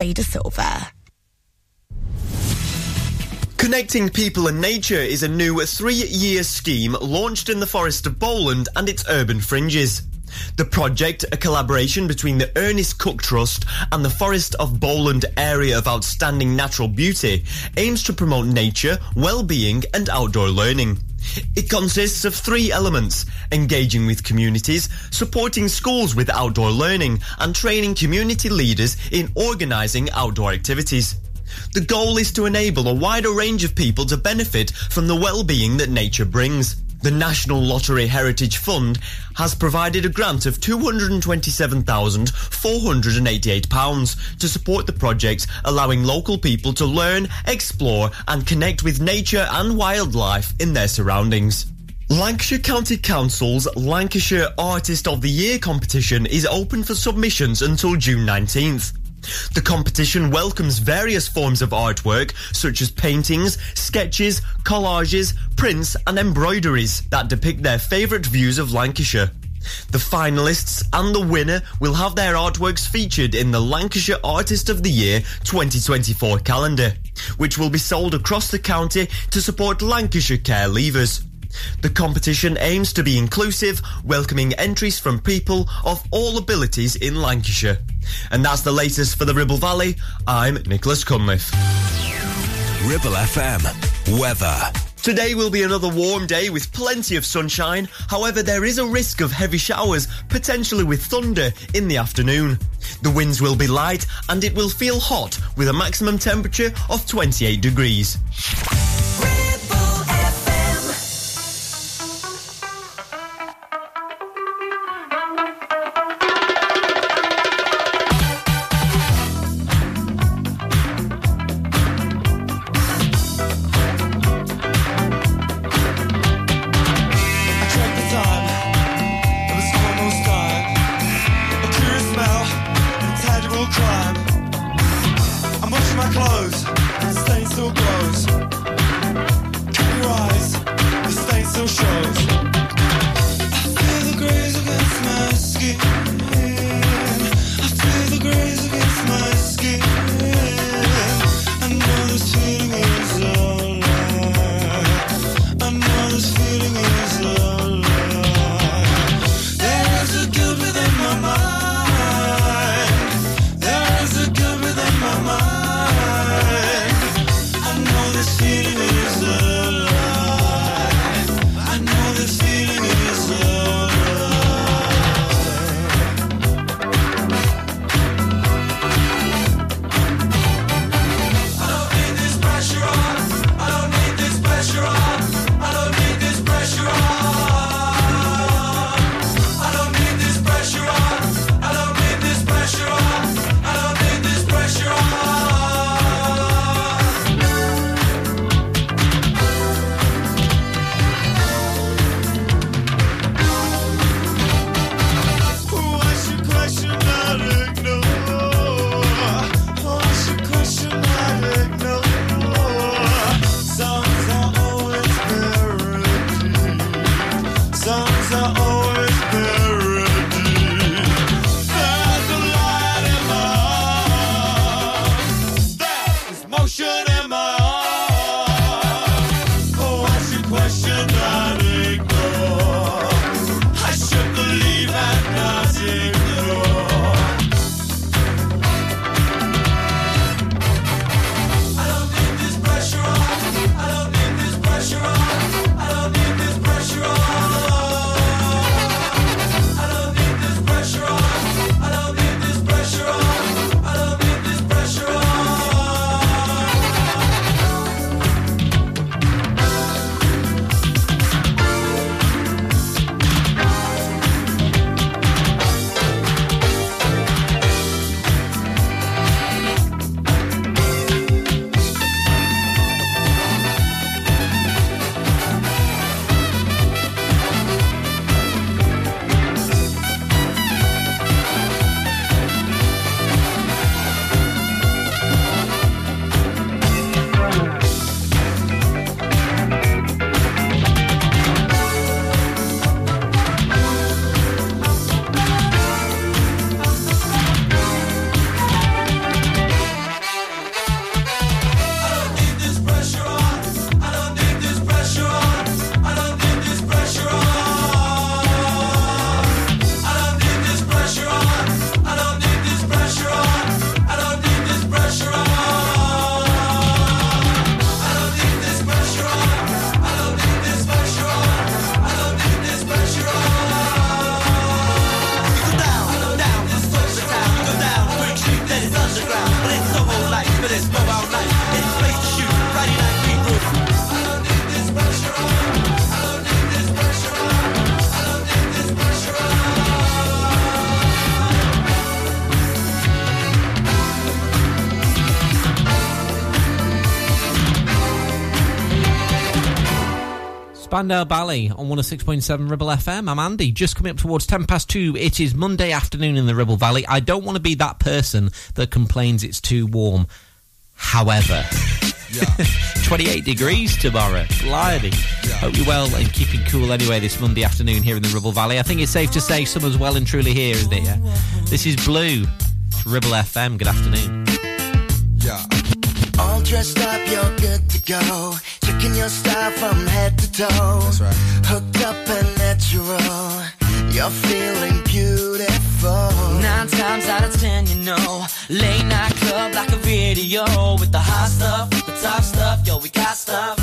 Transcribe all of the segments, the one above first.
Silva. Connecting People and Nature is a new three-year scheme launched in the Forest of Bowland and its urban fringes. The project, a collaboration between the Ernest Cook Trust and the Forest of Bowland Area of Outstanding Natural Beauty, aims to promote nature, well-being and outdoor learning. It consists of three elements, engaging with communities, supporting schools with outdoor learning and training community leaders in organising outdoor activities. The goal is to enable a wider range of people to benefit from the well-being that nature brings. The National Lottery Heritage Fund has provided a grant of £227,488 to support the project, allowing local people to learn, explore and connect with nature and wildlife in their surroundings. Lancashire County Council's Lancashire Artist of the Year competition is open for submissions until June 19th. The competition welcomes various forms of artwork such as paintings, sketches, collages, prints and embroideries that depict their favourite views of Lancashire. The finalists and the winner will have their artworks featured in the Lancashire Artist of the Year 2024 calendar, which will be sold across the county to support Lancashire care leavers. The competition aims to be inclusive, welcoming entries from people of all abilities in Lancashire. And that's the latest for the Ribble Valley. I'm Nicholas Cunliffe. Ribble FM. Weather. Today will be another warm day with plenty of sunshine. However, there is a risk of heavy showers, potentially with thunder, in the afternoon. The winds will be light and it will feel hot with a maximum temperature of 28 degrees. Spandau Ballet on 106.7 Ribble FM. I'm Andy. Just coming up towards 10 past 2. It is Monday afternoon in the Ribble Valley. I don't want to be that person that complains it's too warm. However, yeah. 28 degrees tomorrow. Blimey. Yeah. Hope you're well and keeping cool anyway this Monday afternoon here in the Ribble Valley. I think it's safe to say summer's well and truly here, isn't it? Yeah? This is Blue. It's Ribble FM. Good afternoon. Yeah. All dressed up, you're good to go. Checking your style from head dough. That's right. Hooked up and natural. You're feeling beautiful. Nine times out of ten, you know. Late night club like a video. With the hot stuff, with the top stuff. Yo, we got stuff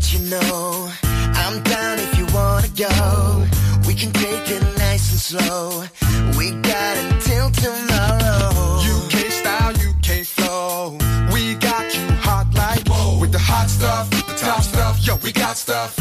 let you know I'm down if you wanna go. We can take it nice and slow. We got until tomorrow. UK style, UK flow. We got you hot like Whoa. with the hot stuff, the top stuff. Yo, we got stuff.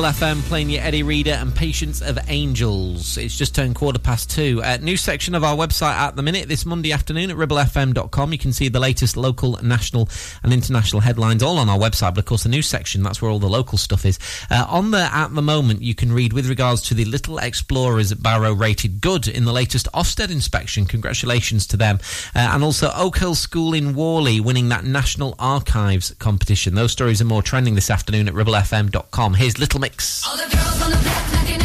Ribble FM playing your Eddie Reader and Patience of Angels. It's just turned quarter past two. Uh, A new section of our website at the minute this Monday afternoon at ribblefm.com. You can see the latest local, national, and international headlines all on our website. But of course, the news section, that's where all the local stuff is. Uh, on there at the moment, you can read with regards to the Little Explorers Barrow rated good in the latest Ofsted inspection. Congratulations to them. Uh, and also Oak Hill School in Whalley winning that National Archives competition. Those stories are more trending this afternoon at ribblefm.com. Here's Little Mix all the girls on the block,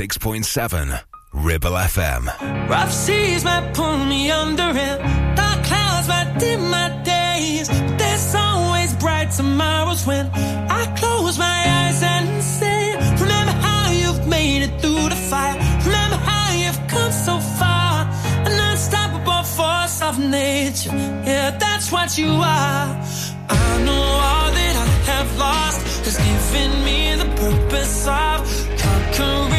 106.7 Ribble FM. Rough seas might pull me under and dark clouds might dim my days. But there's always bright tomorrows when I close my eyes and say, Remember how you've made it through the fire. Remember how you've come so far. An unstoppable force of nature. Yeah, that's what you are. I know all that I have lost has given me the purpose of conquering.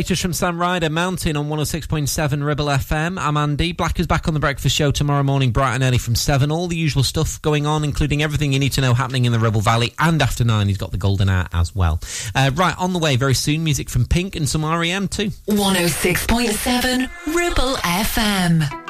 Latest from Sam Ryder, Mountain on 106.7 Ribble FM. I'm Andy. Black is back on the breakfast show tomorrow morning, bright and early from 7. All the usual stuff going on, including everything you need to know happening in the Ribble Valley. And after 9, he's got the golden hour as well. Uh, right, on the way very soon, music from Pink and some REM too. 106.7 Ribble FM.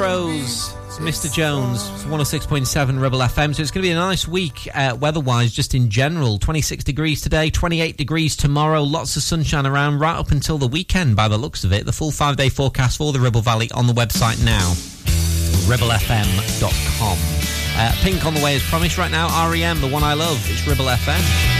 Crows. Mr. Jones, 106.7 Ribble FM. So it's going to be a nice week uh, weather-wise, just in general. 26 degrees today, 28 degrees tomorrow. Lots of sunshine around right up until the weekend, by the looks of it. The full five-day forecast for the Ribble Valley on the website now, ribblefm.com. Uh, pink on the way as promised right now. REM, the one I love. It's Ribble FM.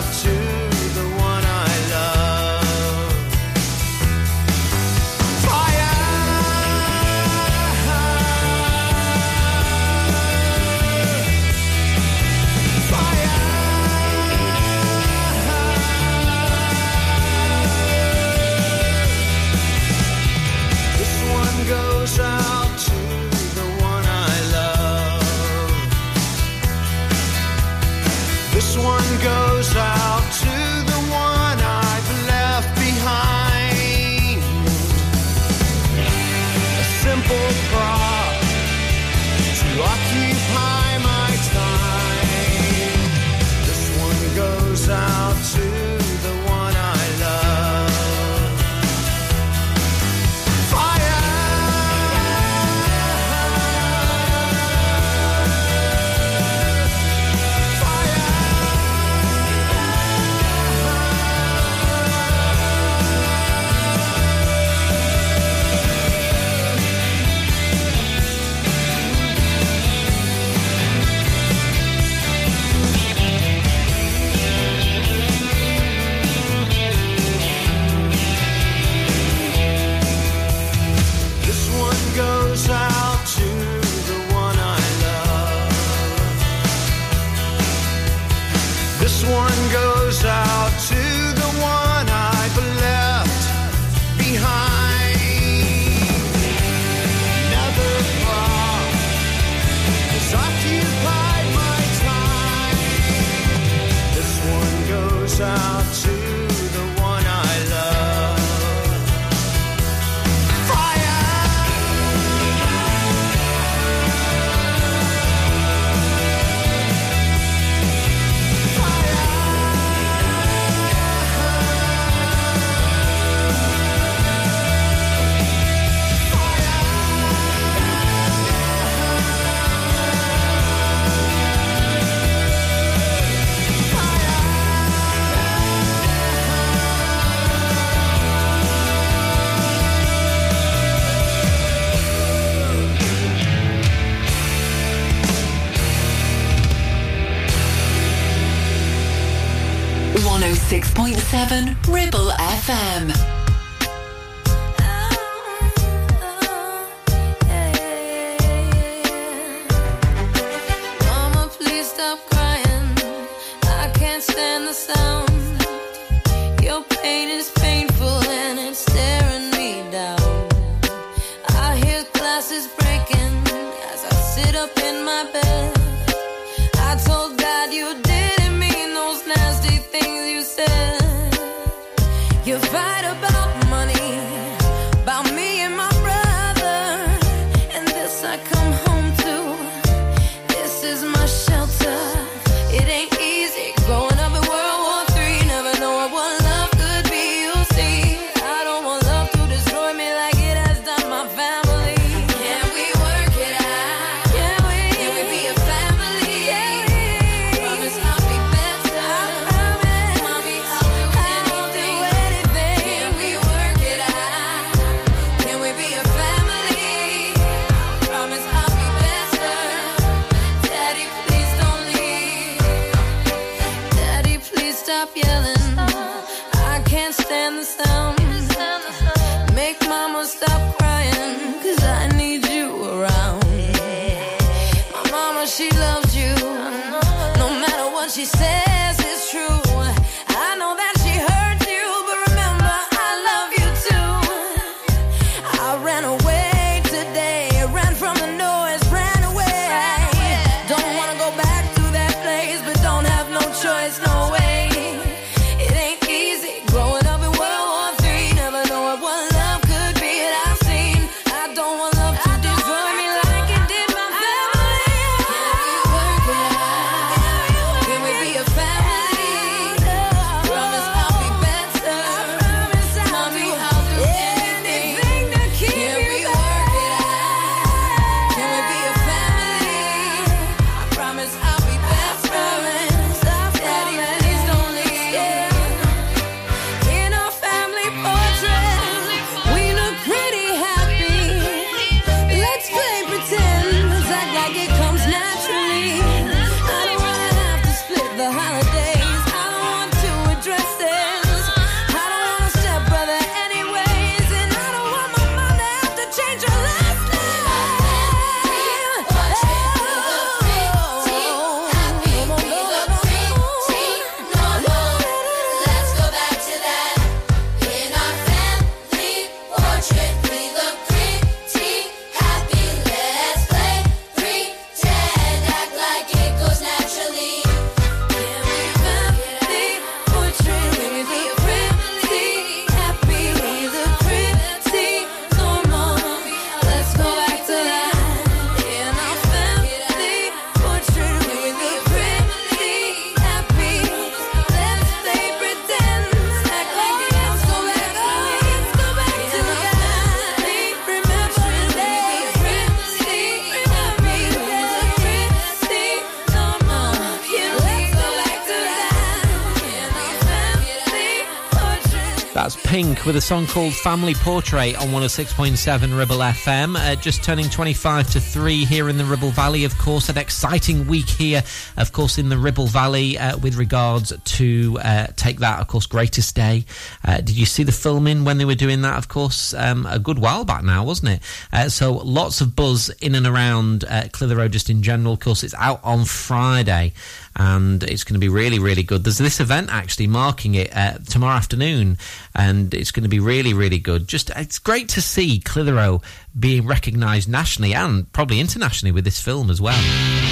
With a song called Family Portrait on 106.7 Ribble FM. Uh, just turning 25 to 3 here in the Ribble Valley. Of course, an exciting week here, of course, in the Ribble Valley uh, with regards to uh, Take That, of course, Greatest Day. Uh, did you see the filming when they were doing that? Of course, um, a good while back now, wasn't it? Uh, so lots of buzz in and around uh, Clitheroe just in general. Of course, it's out on Friday and it's going to be really, really good. There's this event actually marking it uh, tomorrow afternoon, and it's going to be really, really good. Just it's great to see Clitheroe being recognised nationally and probably internationally with this film as well.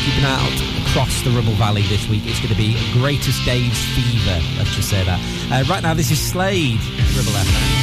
Keeping out across the Ribble Valley this week. It's going to be greatest days fever. Let's just say that. Uh, right now, this is Slade FM.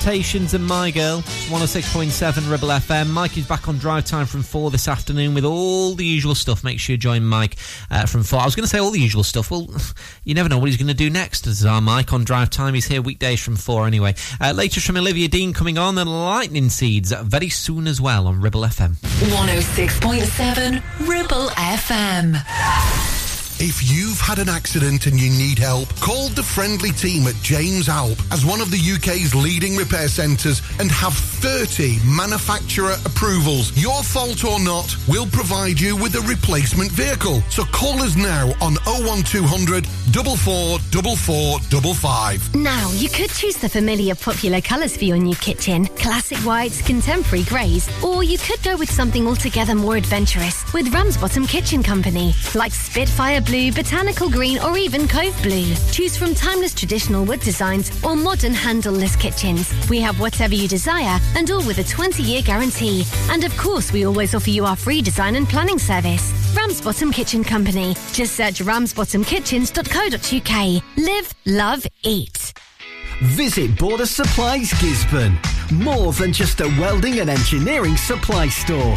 Temptations and My Girl, 106.7 Ribble FM. Mike is back on drive time from 4 this afternoon with all the usual stuff. Make sure you join Mike uh, from 4. I was going to say all the usual stuff. Well, you never know what he's going to do next as our Mike on drive time. He's here weekdays from 4 anyway. Uh, latest from Olivia Dean coming on and Lightning Seeds very soon as well on Ribble FM. 106.7 Ribble FM. If you've had an accident and you need help, call the friendly team at James Alp as one of the UK's leading repair centres and have 30 manufacturer approvals. Your fault or not, we'll provide you with a replacement vehicle. So call us now on 01200 444455. Now, you could choose the familiar popular colours for your new kitchen classic whites, contemporary greys, or you could go with something altogether more adventurous with Ramsbottom Kitchen Company, like Spitfire Blue, Botanical Green, or even Cove Blue. Choose from timeless traditional wood designs or modern handleless kitchens. We have whatever you desire and all with a 20 year guarantee. And of course, we always offer you our free design and planning service. Ramsbottom Kitchen Company. Just search ramsbottomkitchens.co.uk. Live, love, eat. Visit Border Supplies Gisburn. More than just a welding and engineering supply store.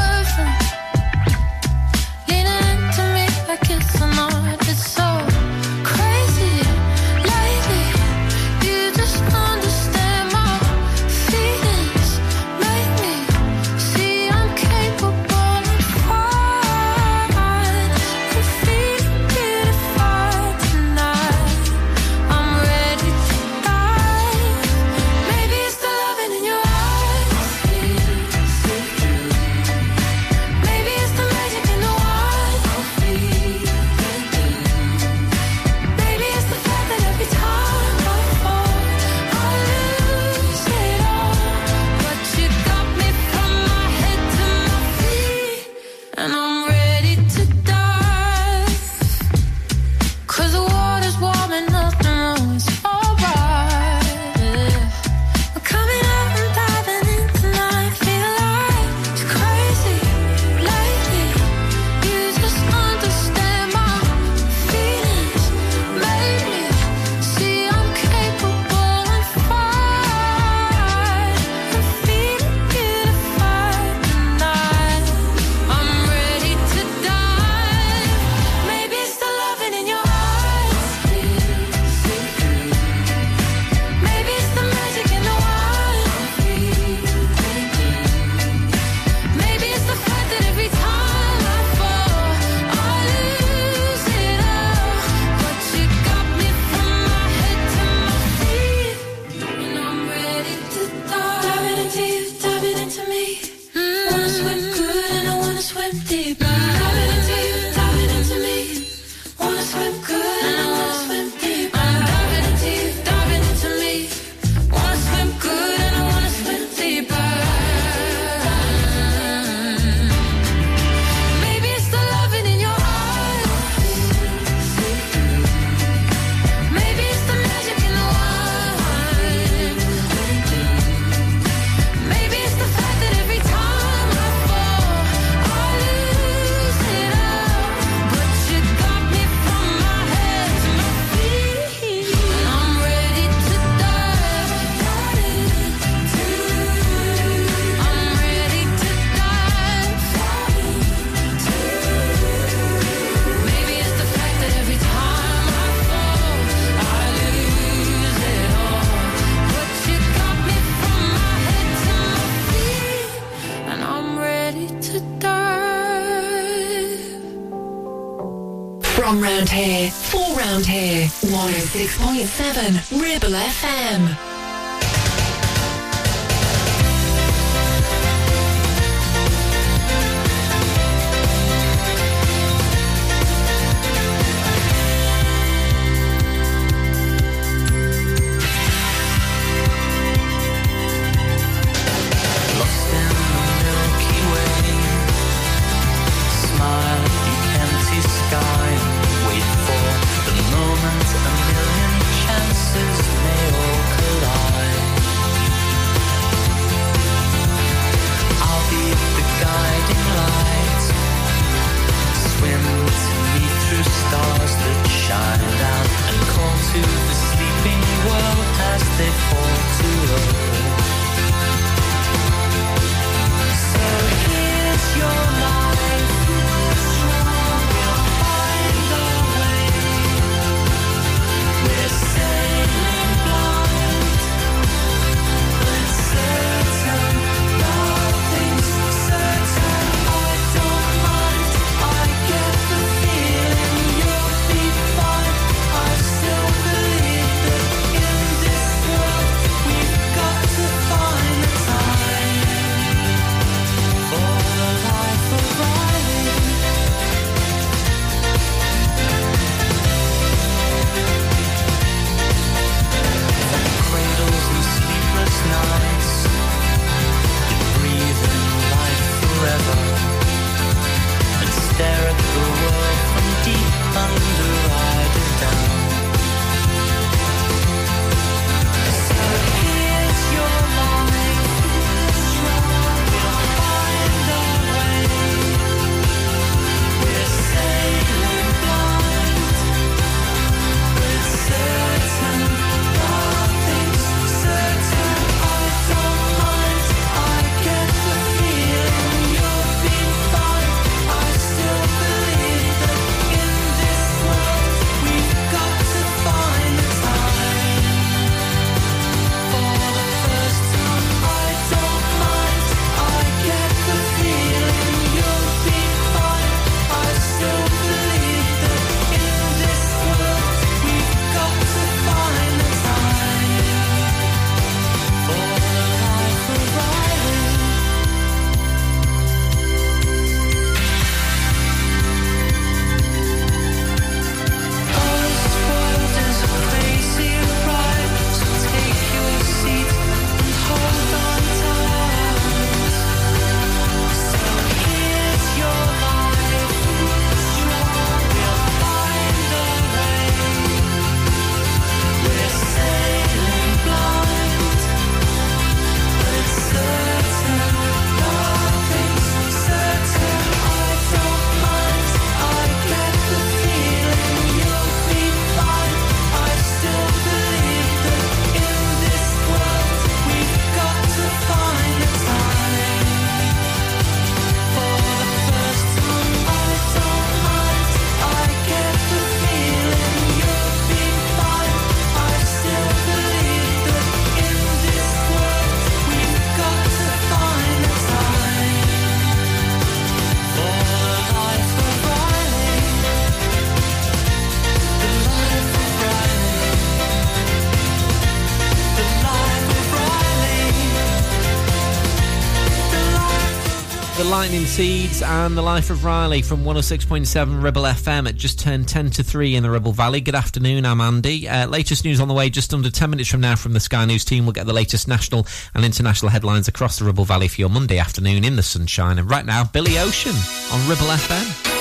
Seeds and The Life of Riley from 106.7 Ribble FM. It just turned 10 to 3 in the Ribble Valley. Good afternoon, I'm Andy. Uh, latest news on the way just under 10 minutes from now from the Sky News team. We'll get the latest national and international headlines across the Ribble Valley for your Monday afternoon in the sunshine. And right now, Billy Ocean on Ribble FM.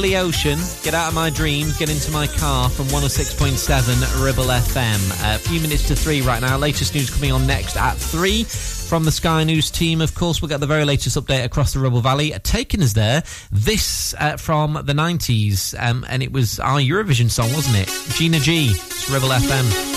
Billy Ocean, Get Out of My Dreams, Get Into My Car from 106.7 Ribble FM. a few minutes to three right now. Latest news coming on next at three from the Sky News team. Of course, we'll get the very latest update across the Ribble Valley. Taking us there, this uh, from the 90s, um, and it was our Eurovision song, wasn't it? Gina G, it's Ribble FM.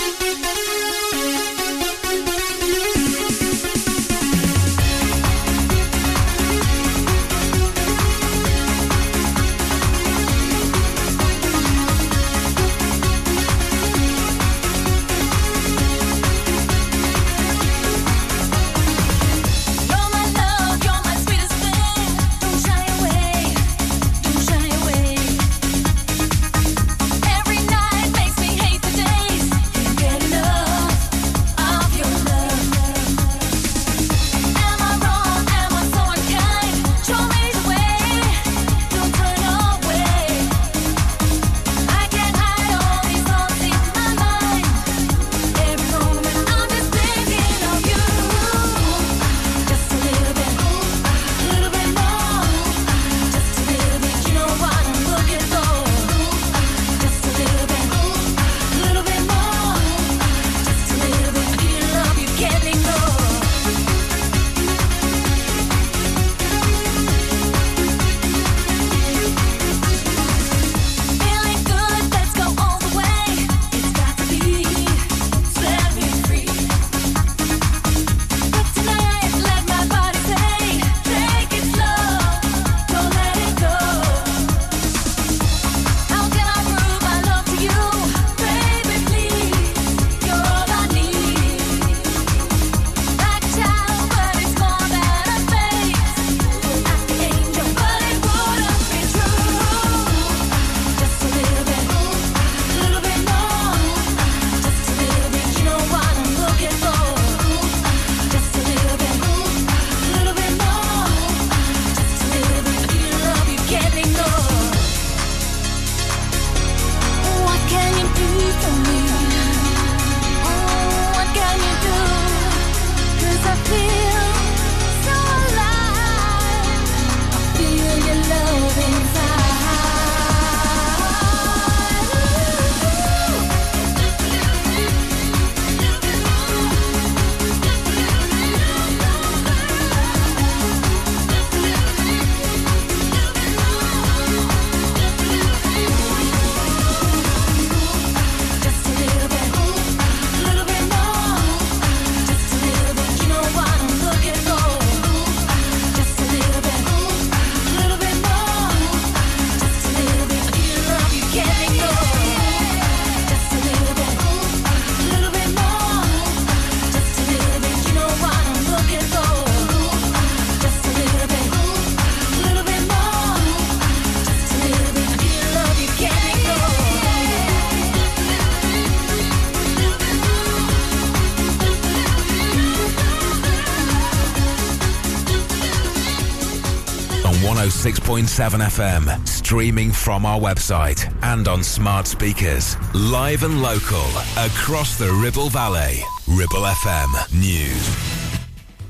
FM, streaming from our website and on smart speakers. Live and local across the Ribble Valley. Ribble FM News.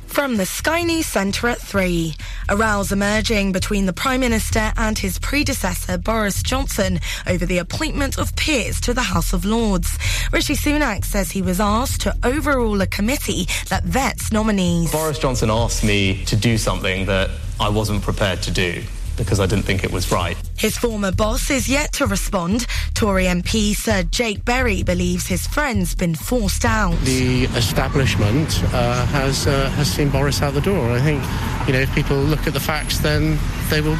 From the Sky News Centre at 3. A rows emerging between the Prime Minister and his predecessor Boris Johnson over the appointment of peers to the House of Lords. Rishi Sunak says he was asked to overrule a committee that vets nominees. Boris Johnson asked me to do something that I wasn't prepared to do because I didn't think it was right. His former boss is yet to respond. Tory MP Sir Jake Berry believes his friend's been forced out. The establishment uh, has uh, has seen Boris out the door. I think, you know, if people look at the facts, then they will,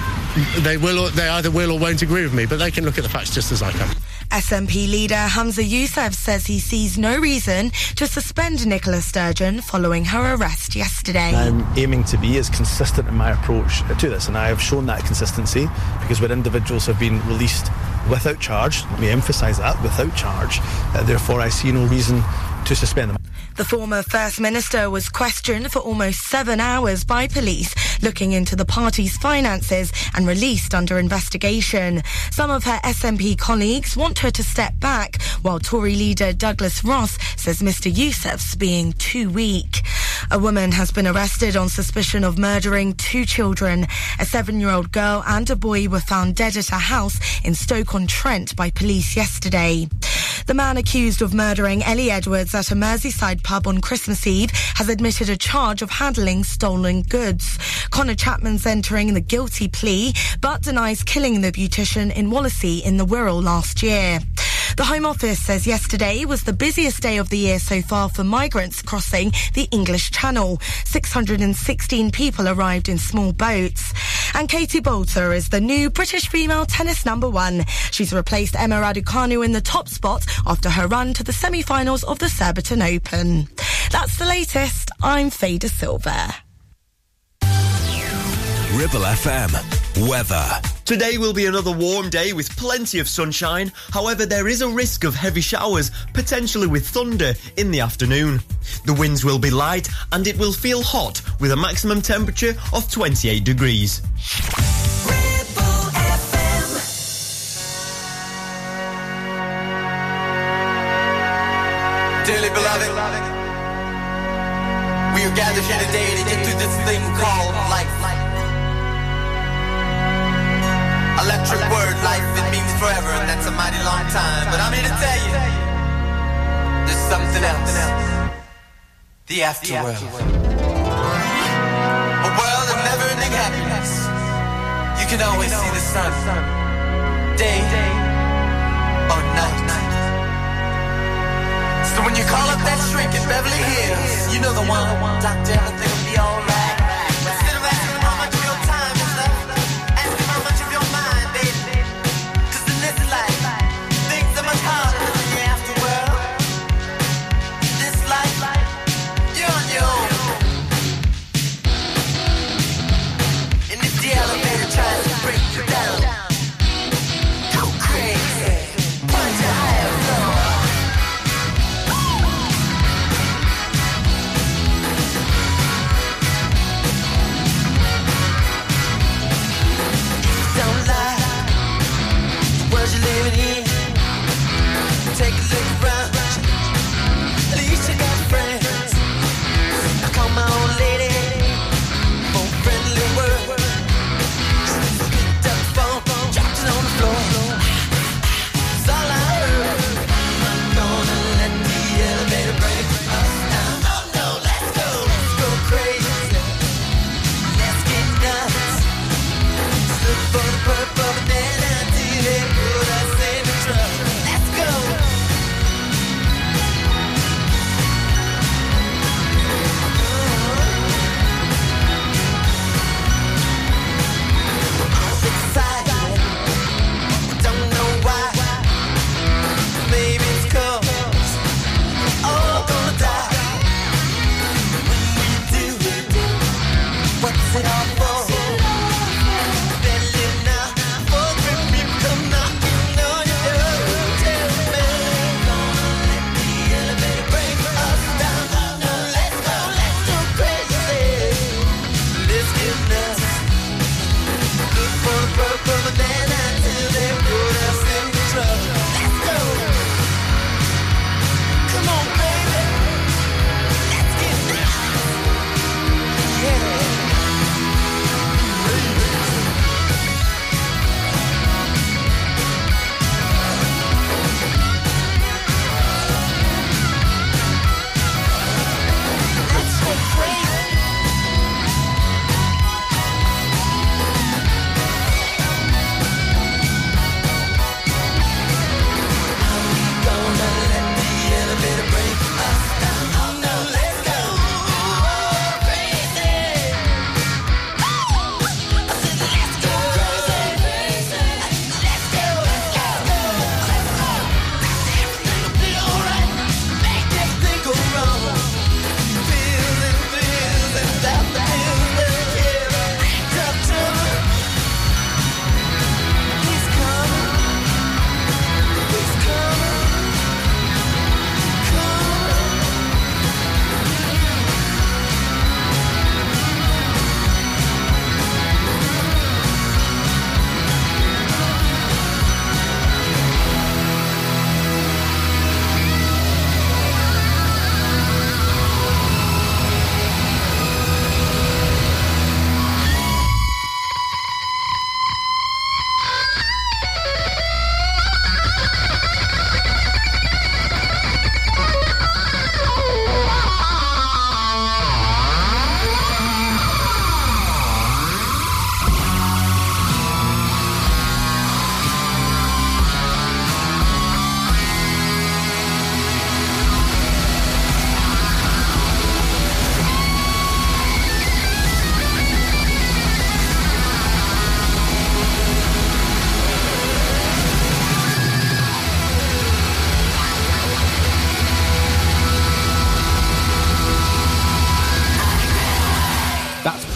they will, they either will or won't agree with me. But they can look at the facts just as I can. SNP leader Humza Yousaf says he sees no reason to suspend Nicola Sturgeon following her arrest yesterday. I'm aiming to be as consistent in my approach to this, and I have shown that consistency because when individuals have been released without charge, let me emphasise that, without charge, uh, therefore I see no reason to suspend them. The former First Minister was questioned for almost seven hours by police looking into the party's finances and released under investigation. Some of her SNP colleagues want her to step back, while Tory leader Douglas Ross says Mr Yousaf's being too weak. A woman has been arrested on suspicion of murdering two children. A seven-year-old girl and a boy were found dead at a house in Stoke-on-Trent by police yesterday. The man accused of murdering Ellie Edwards at a Merseyside pub on Christmas Eve has admitted a charge of handling stolen goods. Connor Chapman's entering the guilty plea, but denies killing the beautician in Wallasey in the Wirral last year. The Home Office says yesterday was the busiest day of the year so far for migrants crossing the English Channel. 616 people arrived in small boats. And Katie Boulter is the new British female tennis number one. She's replaced Emma Raducanu in the top spot after her run to the semi-finals of the Surbiton Open. That's the latest. I'm Fader Silver. Ribble FM. Weather. Today will be another warm day with plenty of sunshine. However, there is a risk of heavy showers, potentially with thunder, in the afternoon. The winds will be light and it will feel hot with a maximum temperature of 28 degrees. Dearly beloved, we are gathered here today to get through this thing called life. Electric word, life, it means forever, and that's a mighty long time. But I'm here to tell you, there's something else. The afterworld. A world of never-ending happiness. You can always see the sun, day or night. So when you call up that shrink in Beverly Hills, you know the one. Doctor, everything will be alright.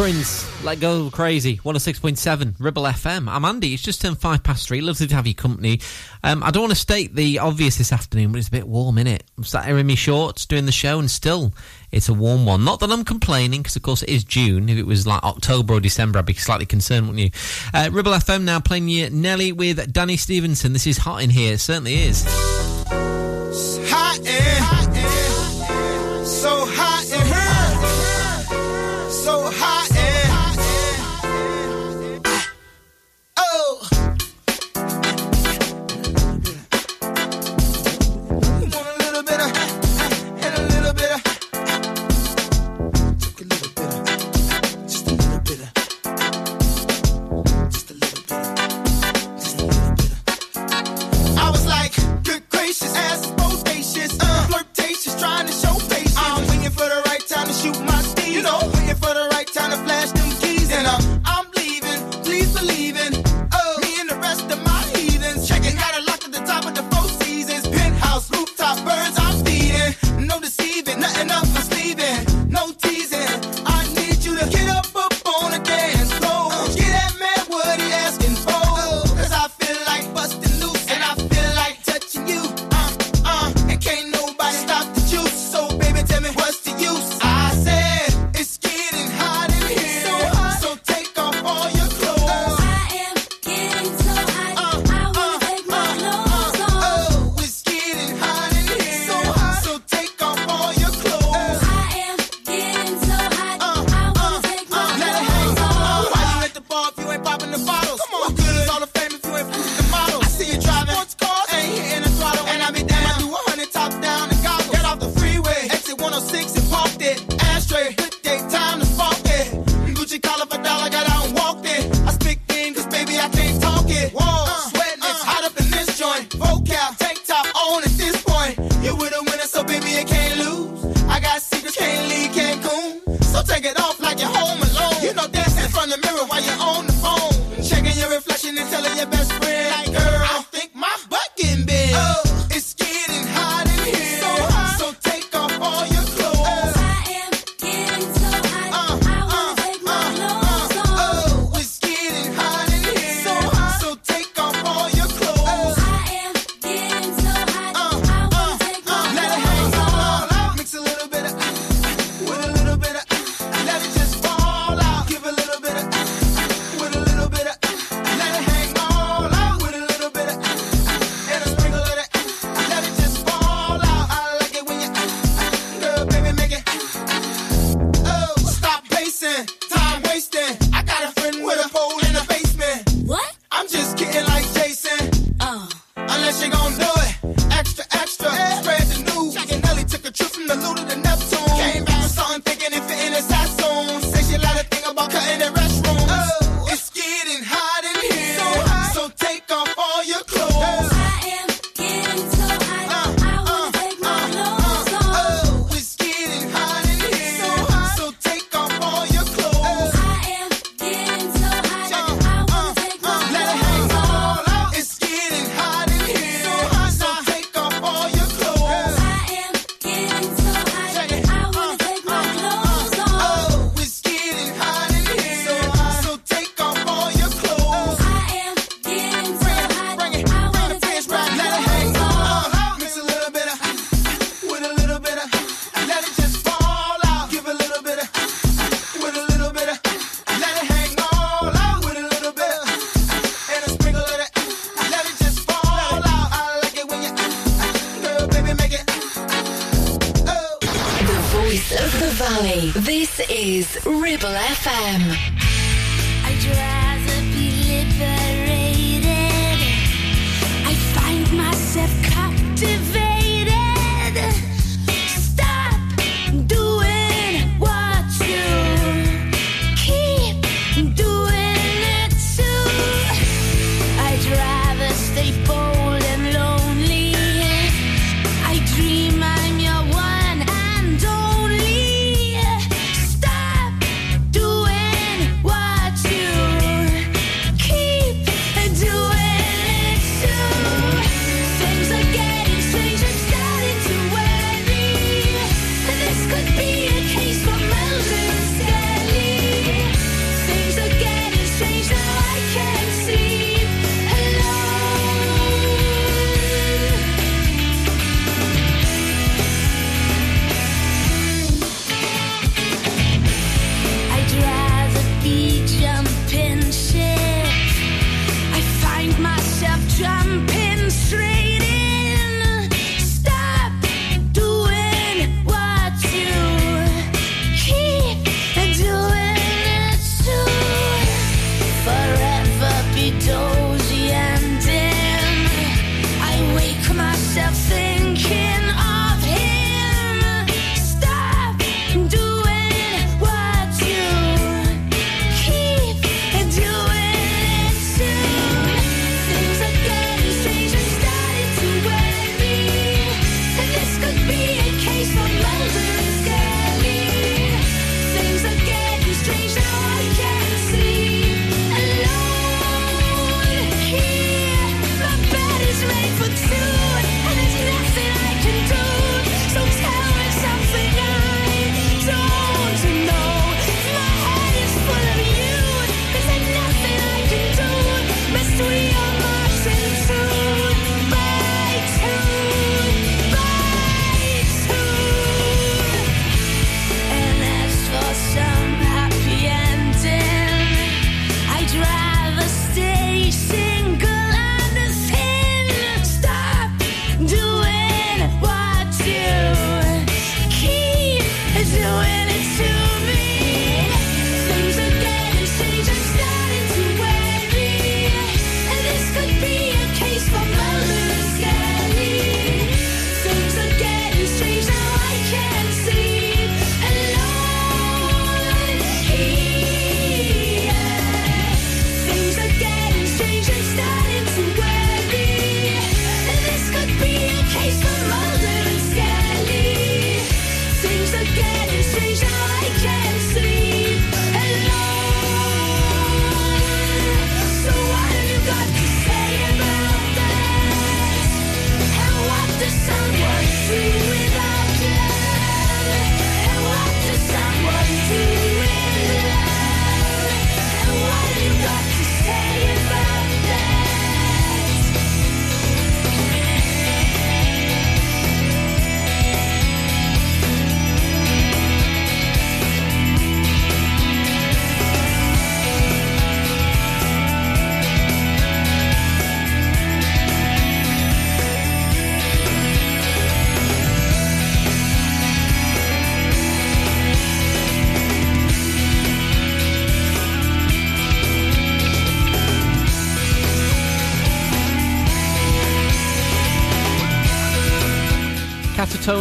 Let go crazy. 106.7, Ribble FM. I'm Andy. It's just turned five past three. Lovely to have your company. Um, I don't want to state the obvious this afternoon, but it's a bit warm, isn't it? I'm sat here in my shorts doing the show, and still it's a warm one. Not that I'm complaining, because of course it is June. If it was like October or December, I'd be slightly concerned, wouldn't you? Uh, Ribble FM now playing you Nelly with Danny Stevenson. This is hot in here. It certainly is. It's hot in. Hot in.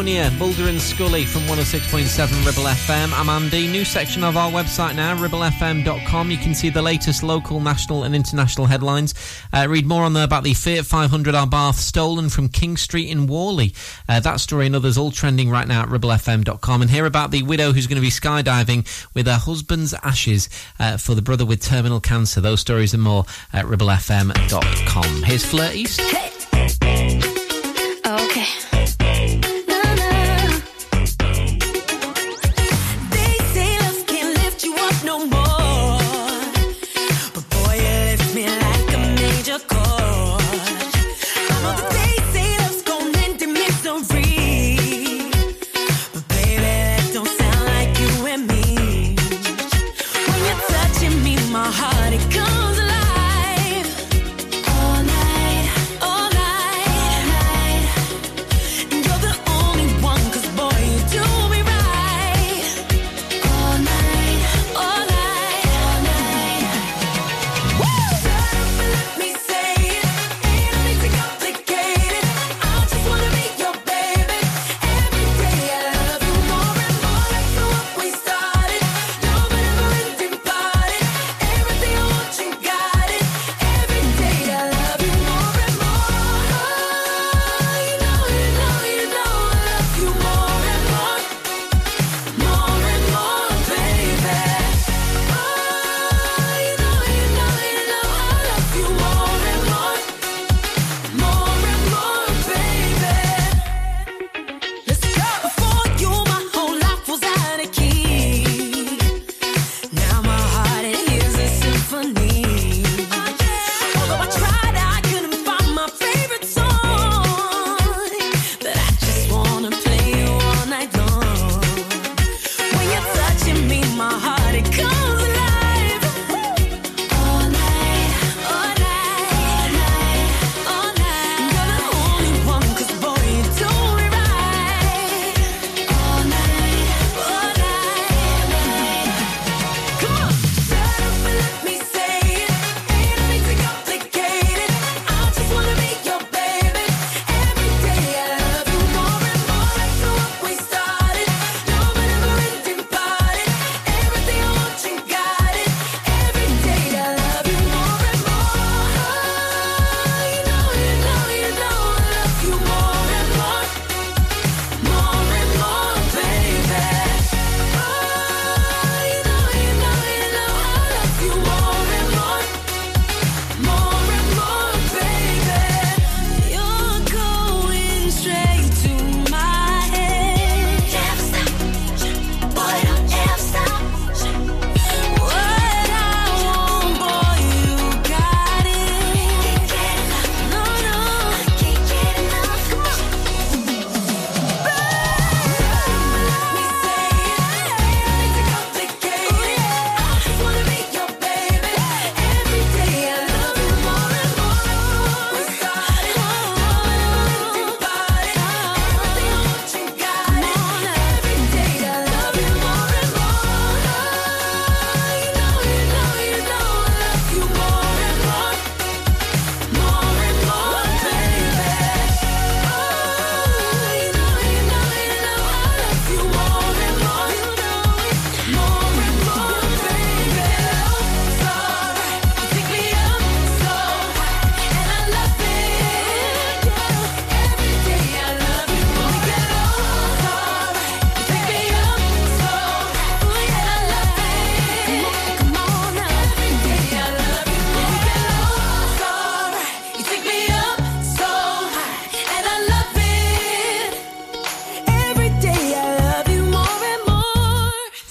Catatonia, Mulder and Scully from 106.7 Ribble FM. I'm Andy. New section of our website now, ribblefm.com. You can see the latest local, national, and international headlines. Uh, read more on there about the Fiat 500R Bath stolen from King Street in Whalley. Uh, that story and others all trending right now at ribblefm.com. And hear about the widow who's going to be skydiving with her husband's ashes uh, for the brother with terminal cancer. Those stories and more at ribblefm.com. Here's Fleur East. Okay.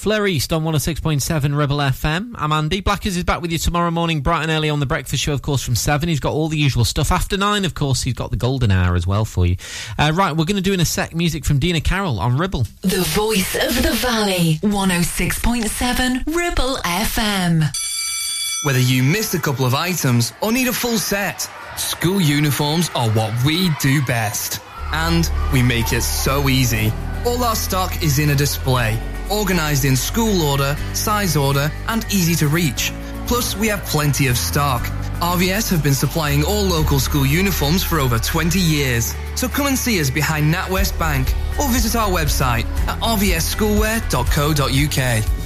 More. Fleur East on 106.7 Ribble FM. I'm Andy. Blackers is back with you tomorrow morning, bright and early on the breakfast show, of course, from 7. He's got all the usual stuff. After 9, of course, he's got the golden hour as well for you. Uh, right, we're going to do in a sec music from Dina Carroll on Ribble. The voice of the valley. 106.7 Ribble FM. Whether you missed a couple of items or need a full set, school uniforms are what we do best. And we make it so easy. All our stock is in a display, organised in school order, size order, and easy to reach. Plus, we have plenty of stock. RVS have been supplying all local school uniforms for over 20 years. So come and see us behind NatWest Bank or visit our website at rvsschoolwear.co.uk.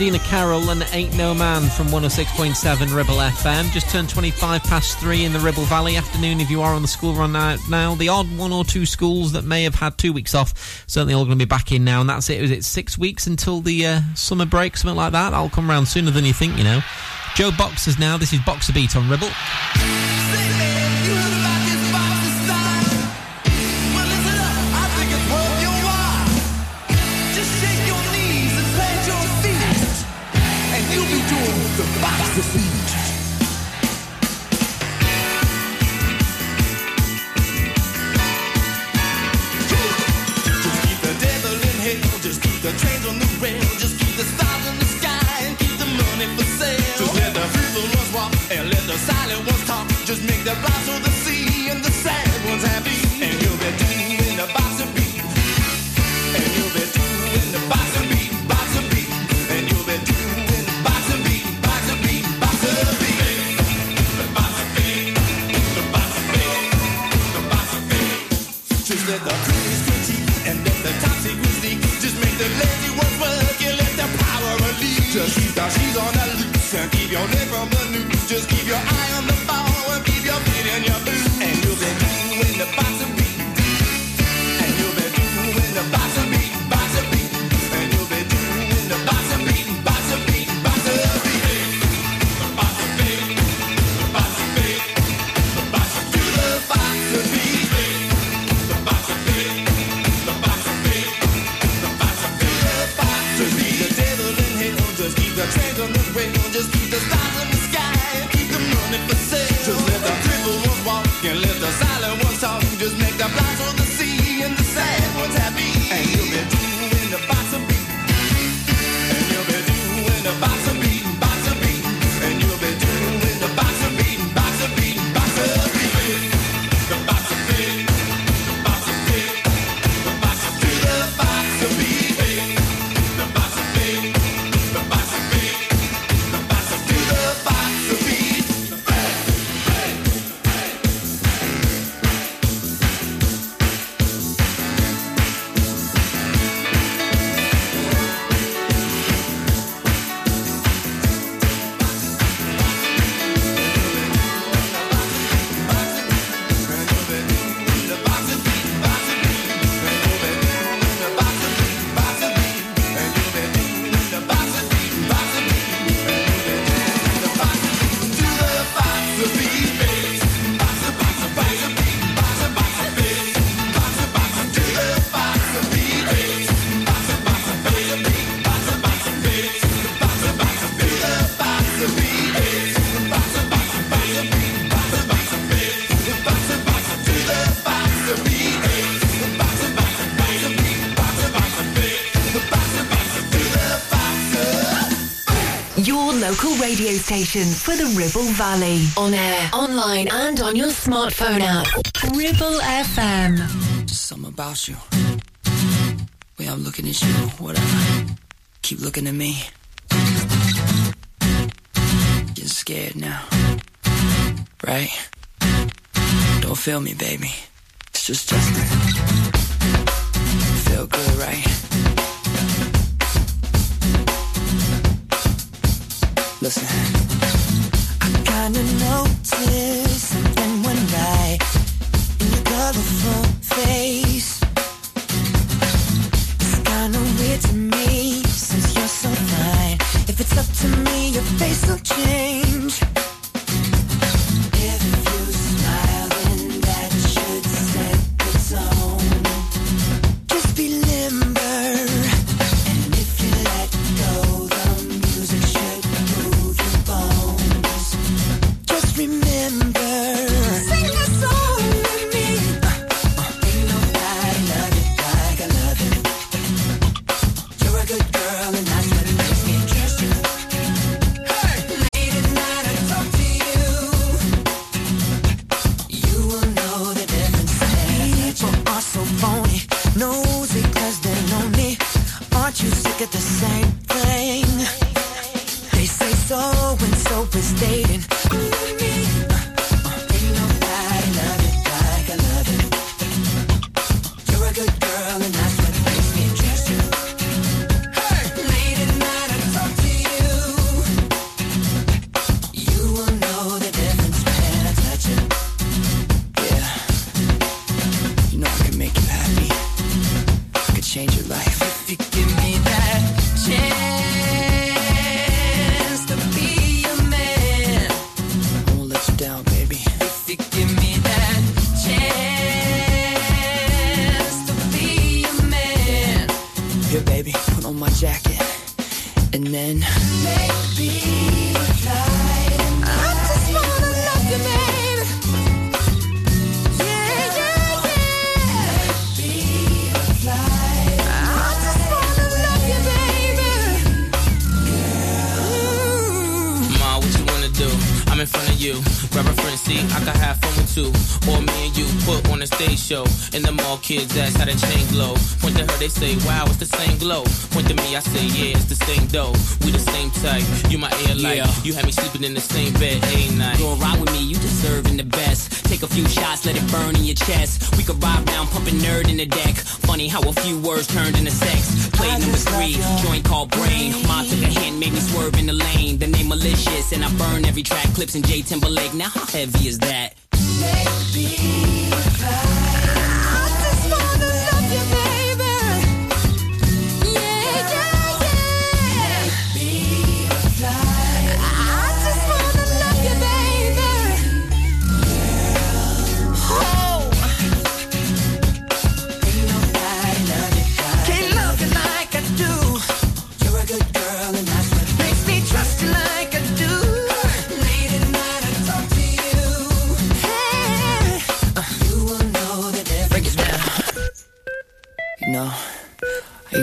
Dina Carroll and Ain't No Man from 106.7 Ribble FM. Just turned 25 past 3 in the Ribble Valley. Afternoon, if you are on the school run now, the odd one or two schools that may have had two weeks off, certainly all going to be back in now. And that's it. Is it six weeks until the uh, summer break, something like that? I'll come round sooner than you think, you know. JoBoxers now. This is Boxer Beat on Ribble. station for the Ribble Valley. On air, online, and on your smartphone app. Ribble FM. Just something about you. Way I'm looking at you, whatever. Keep looking at me. Getting scared now. Right? Don't feel me, baby. It's just. Show. And them all kids ask how the chain glow. Point to her, they say, wow, it's the same glow. Point to me, I say, yeah, it's the same dough. We the same type. You my air light. Yeah. You had me sleeping in the same bed every night. Go ride with me, you deserving the best. Take a few shots, let it burn in your chest. We could ride round, pumping nerd in the deck. Funny how a few words turned into sex. Play number three, joint called Brain. Mom took a hint, made me swerve in the lane. The name malicious, and I burn every track. Clips in J Timberlake. Now how heavy is that? I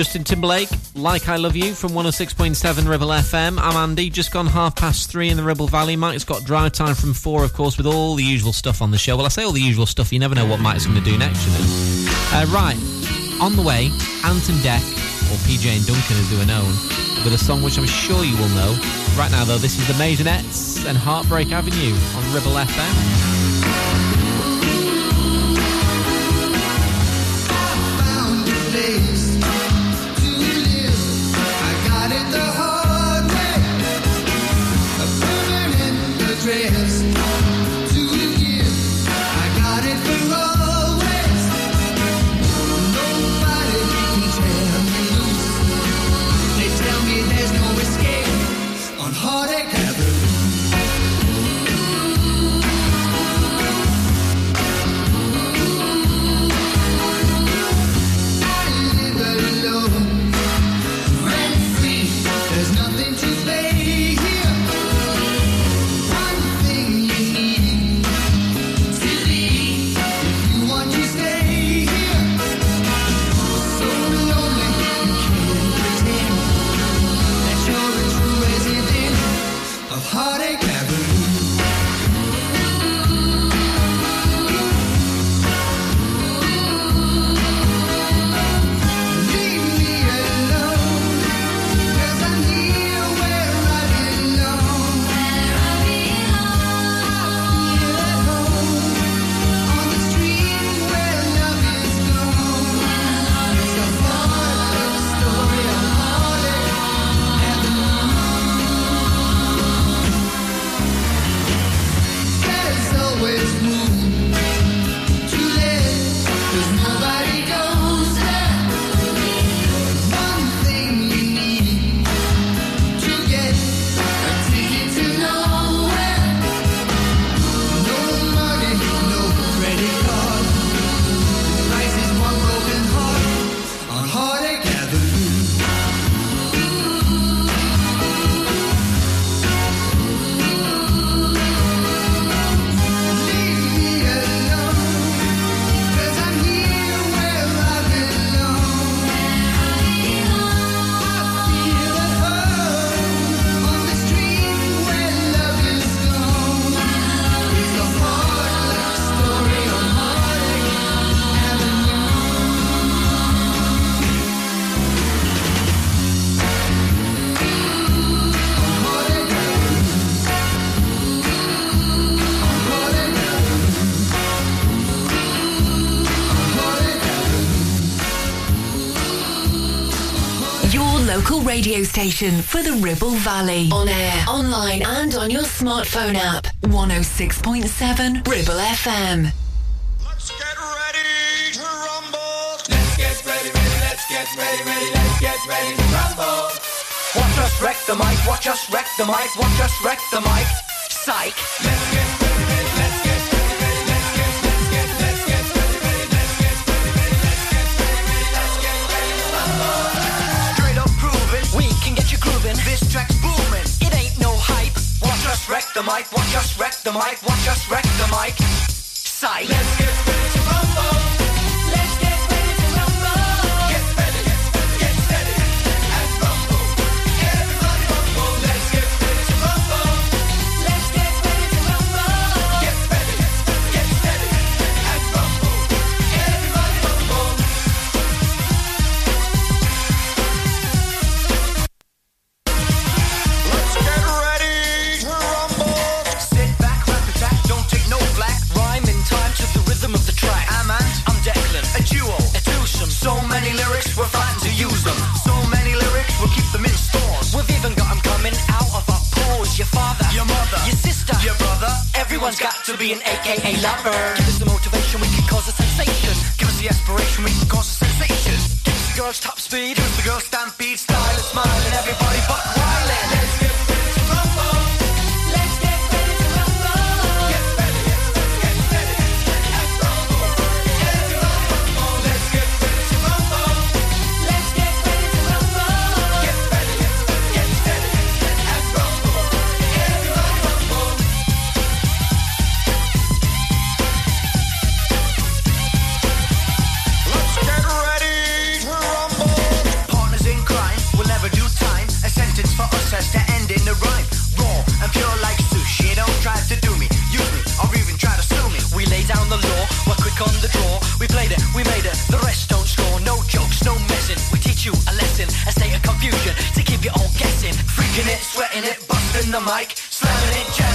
Justin Timberlake, Like I Love You from 106.7 Ribble FM. I'm Andy, just gone half past three in the Ribble Valley. Mike's got drive time from four, of course, with all the usual stuff on the show. Well, I say all the usual stuff, you never know what Mike's going to do next, you know. Uh, right, on the way, Ant and Dec, or PJ and Duncan as they were known, with a song which I'm sure you will know. Right now, though, this is the Maisonettes and Heartbreak Avenue on Ribble FM. Permanent radio station for the Ribble Valley. On air, online, and on your smartphone app. 106.7 Ribble FM. Let's get ready, to rumble. Let's get ready, ready, let's get ready, ready, let's get ready to rumble. Watch us wreck the mic, watch us wreck the mic, watch us wreck the mic. Psych. Let's the mic, watch us wreck the mic, watch us wreck the mic. Psych. Let's get ready to rumble. Law, we're quick on the draw. We played it, we made it, the rest don't score. No jokes, no messing. We teach you a lesson, a state of confusion to keep you all guessing. Freaking it, sweating it, busting the mic, slamming it, jamming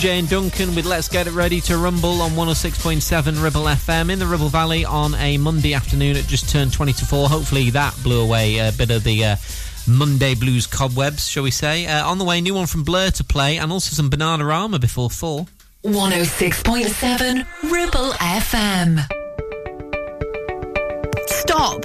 Get ready. PJ and Duncan with Let's Get It Ready to Rumble on 106.7 Ribble FM in the Ribble Valley on a Monday afternoon. It just turned 20 to 4. Hopefully that blew away a bit of the uh, Monday blues cobwebs, shall we say. Uh, on the way, new one from Blur to play and also some Bananarama before 4. 106.7 Ribble FM. Stop!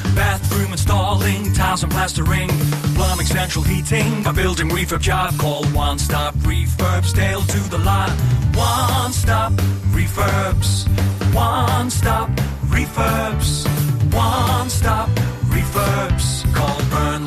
bathroom installing, tiles and plastering, plumbing, central heating, a building refurb job. Call One Stop Refurbs, Dale to the lot. One Stop Refurbs, One Stop Refurbs. one stop refurbs.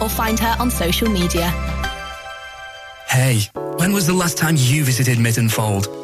Or find her on social media. Hey, when was the last time you visited Mytton Fold?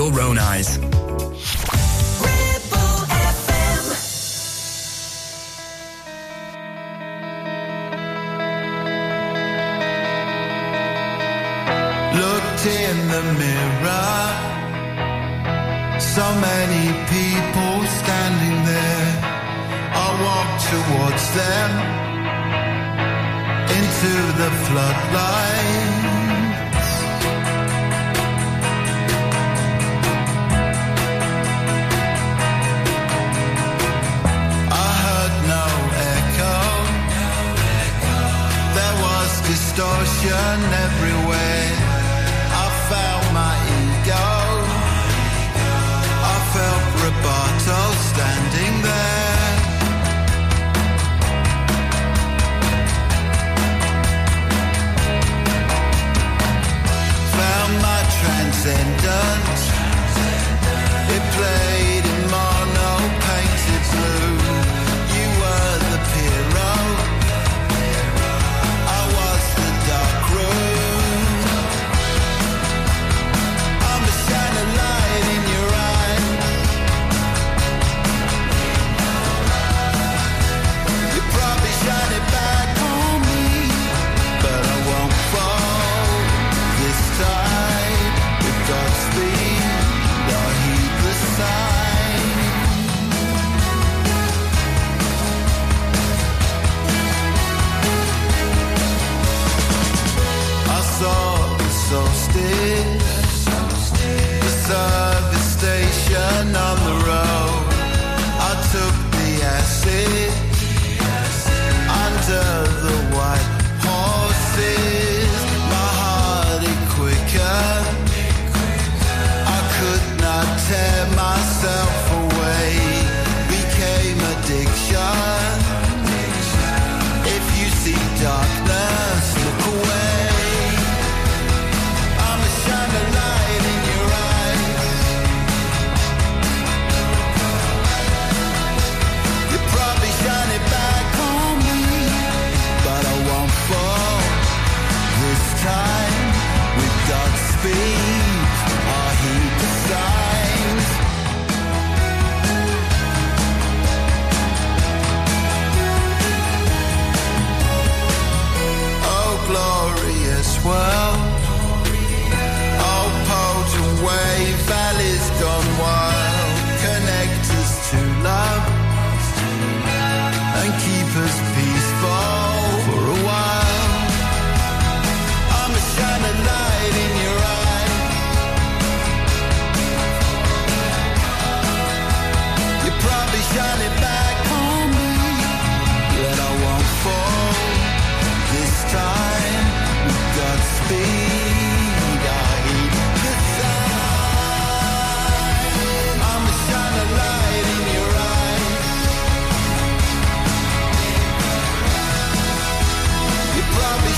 own eyes. Looked in the mirror. So many people standing there. I walked towards them into the floodlights. Distortion everywhere. I felt my ego. I felt Roberto standing there. Found my transcendence.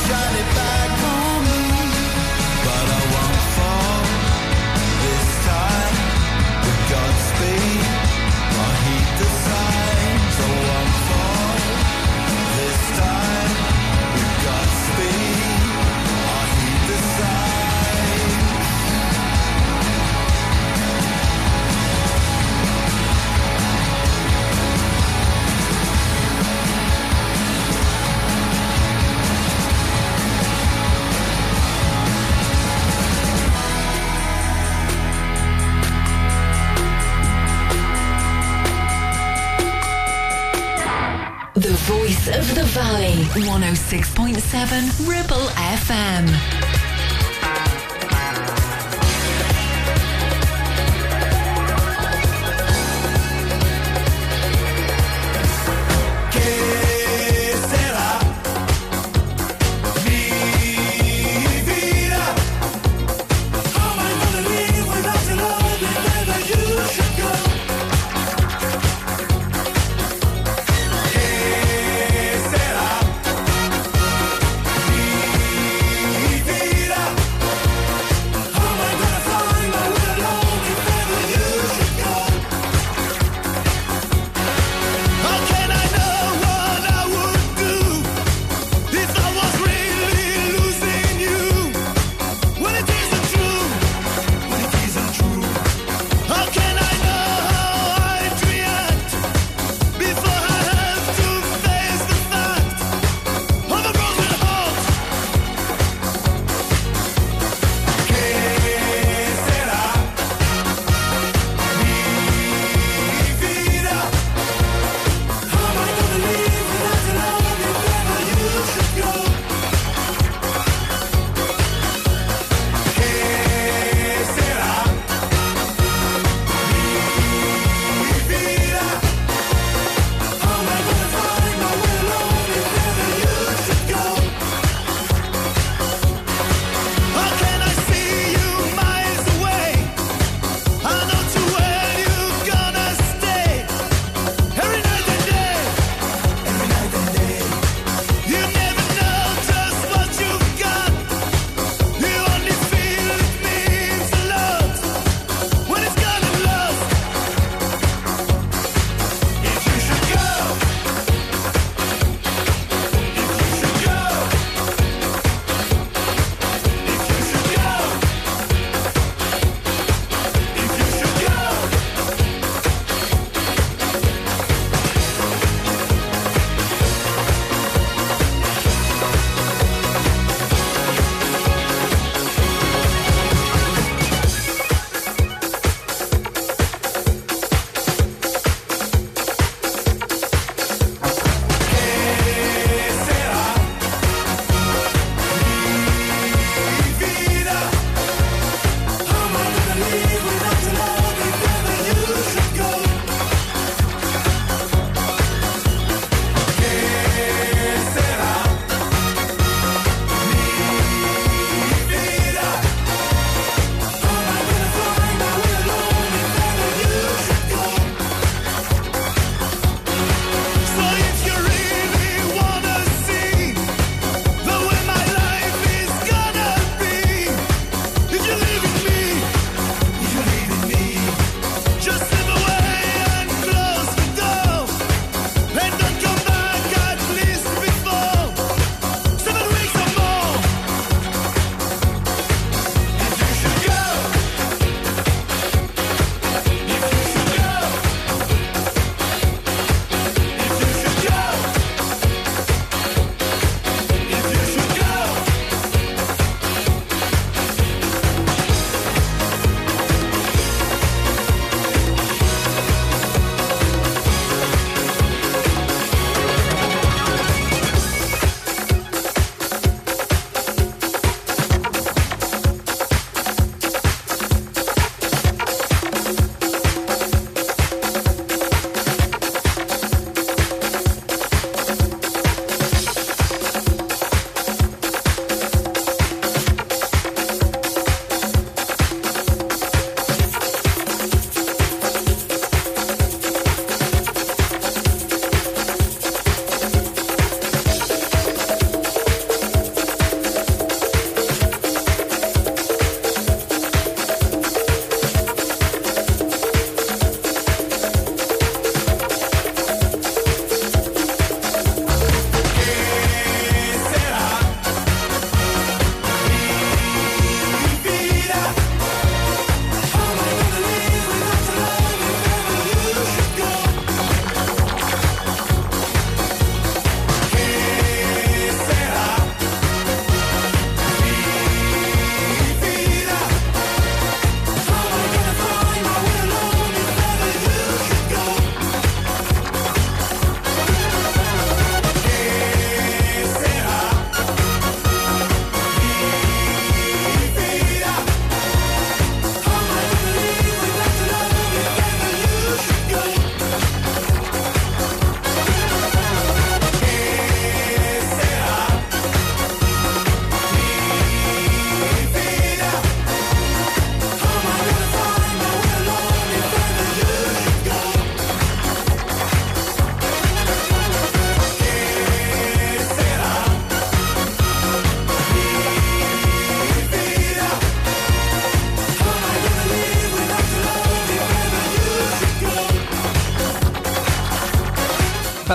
shiny 106.7 Ribble FM.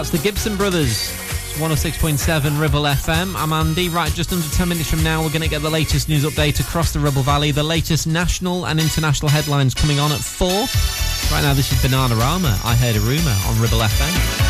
That's the Gibson Brothers. It's 106.7 Ribble FM. I'm Andy. Right, just under 10 minutes from now, we're going to get the latest news update across the Ribble Valley, the latest national and international headlines coming on at 4. Right now, this is Bananarama. I heard a rumour on Ribble FM.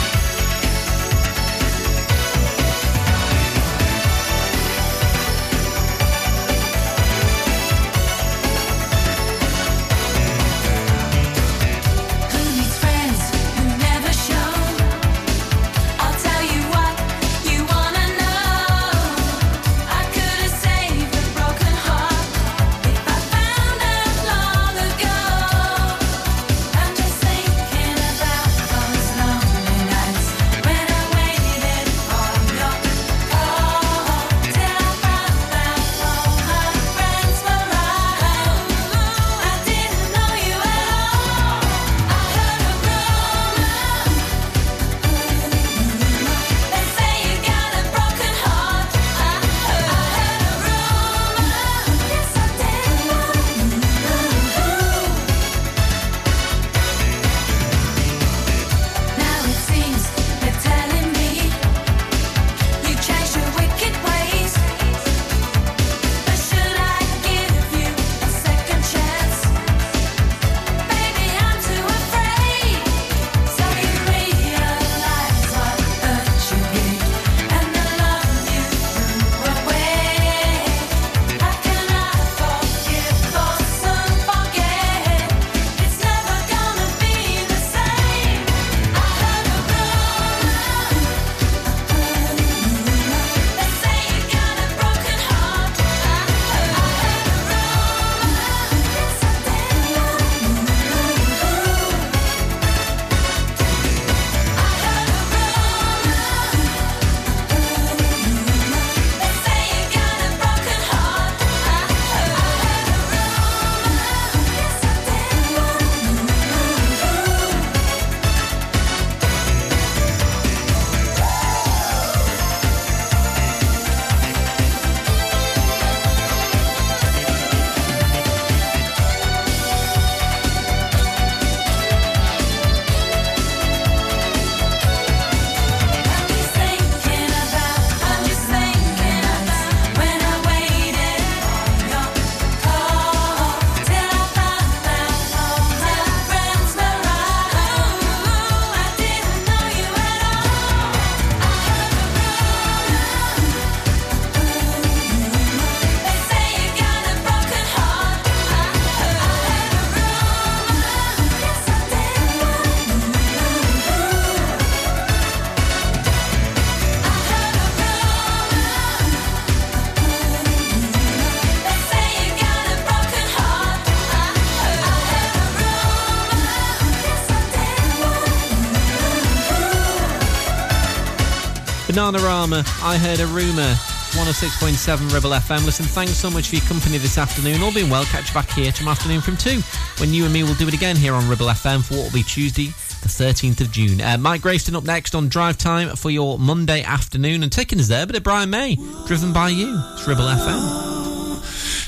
Bananarama, I Heard a Rumour, 106.7 Ribble FM. Listen, thanks so much for your company this afternoon. All being well, catch you back here tomorrow afternoon from 2 when you and me will do it again here on Ribble FM for what will be Tuesday, the 13th of June. Uh, Mike Grayston up next on Drive Time for your Monday afternoon. And taking us there, but bit Brian May, driven by you. It's Ribble FM.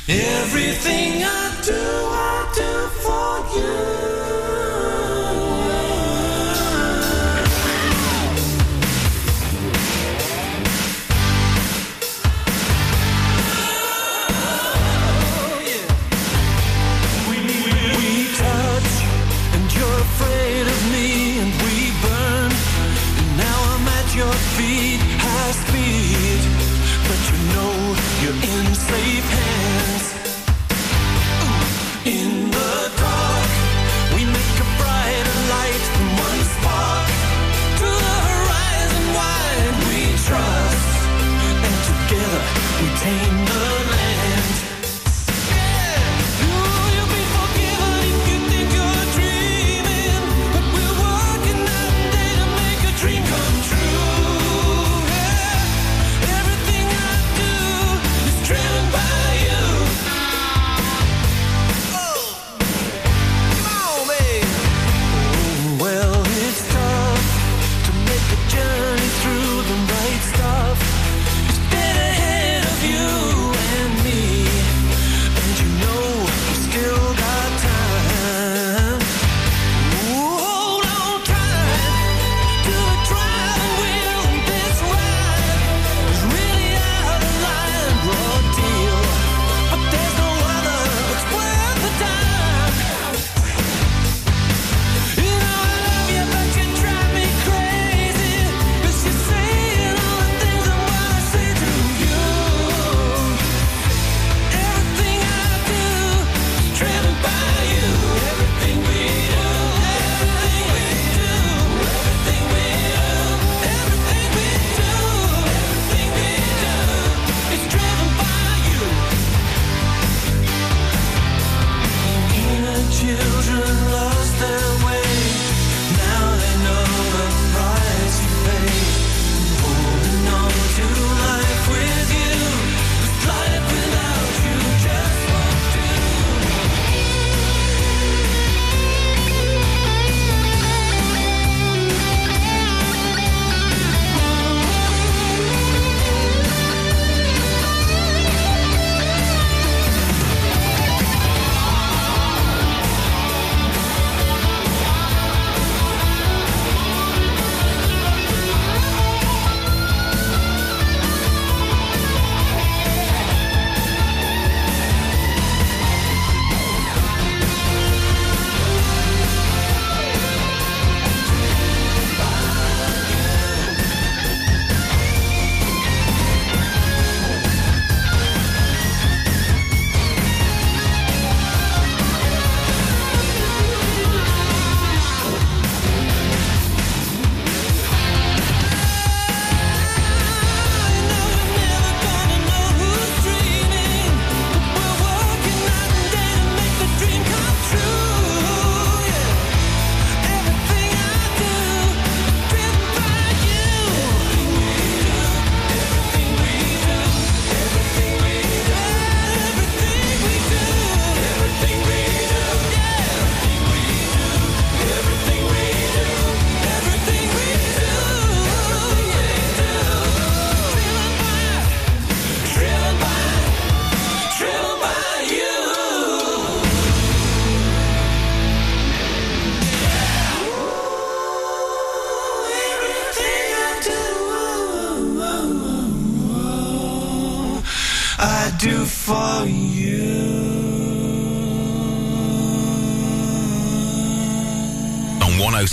Everything I do.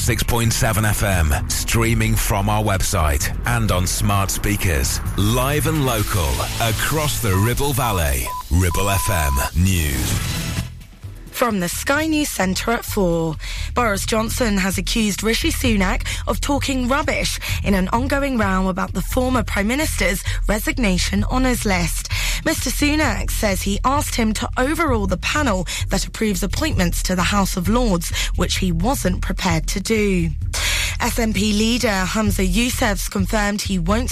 106.7 FM, streaming from our website and on smart speakers, live and local, across the Ribble Valley. Ribble FM News. From the Sky News Centre at 4, Boris Johnson has accused Rishi Sunak of talking rubbish in an ongoing row about the former Prime Minister's resignation honours list. Mr Sunak says he asked him to overrule the panel that approves appointments to the House of Lords, which he wasn't prepared to do. SNP leader Humza Yousaf's confirmed he won't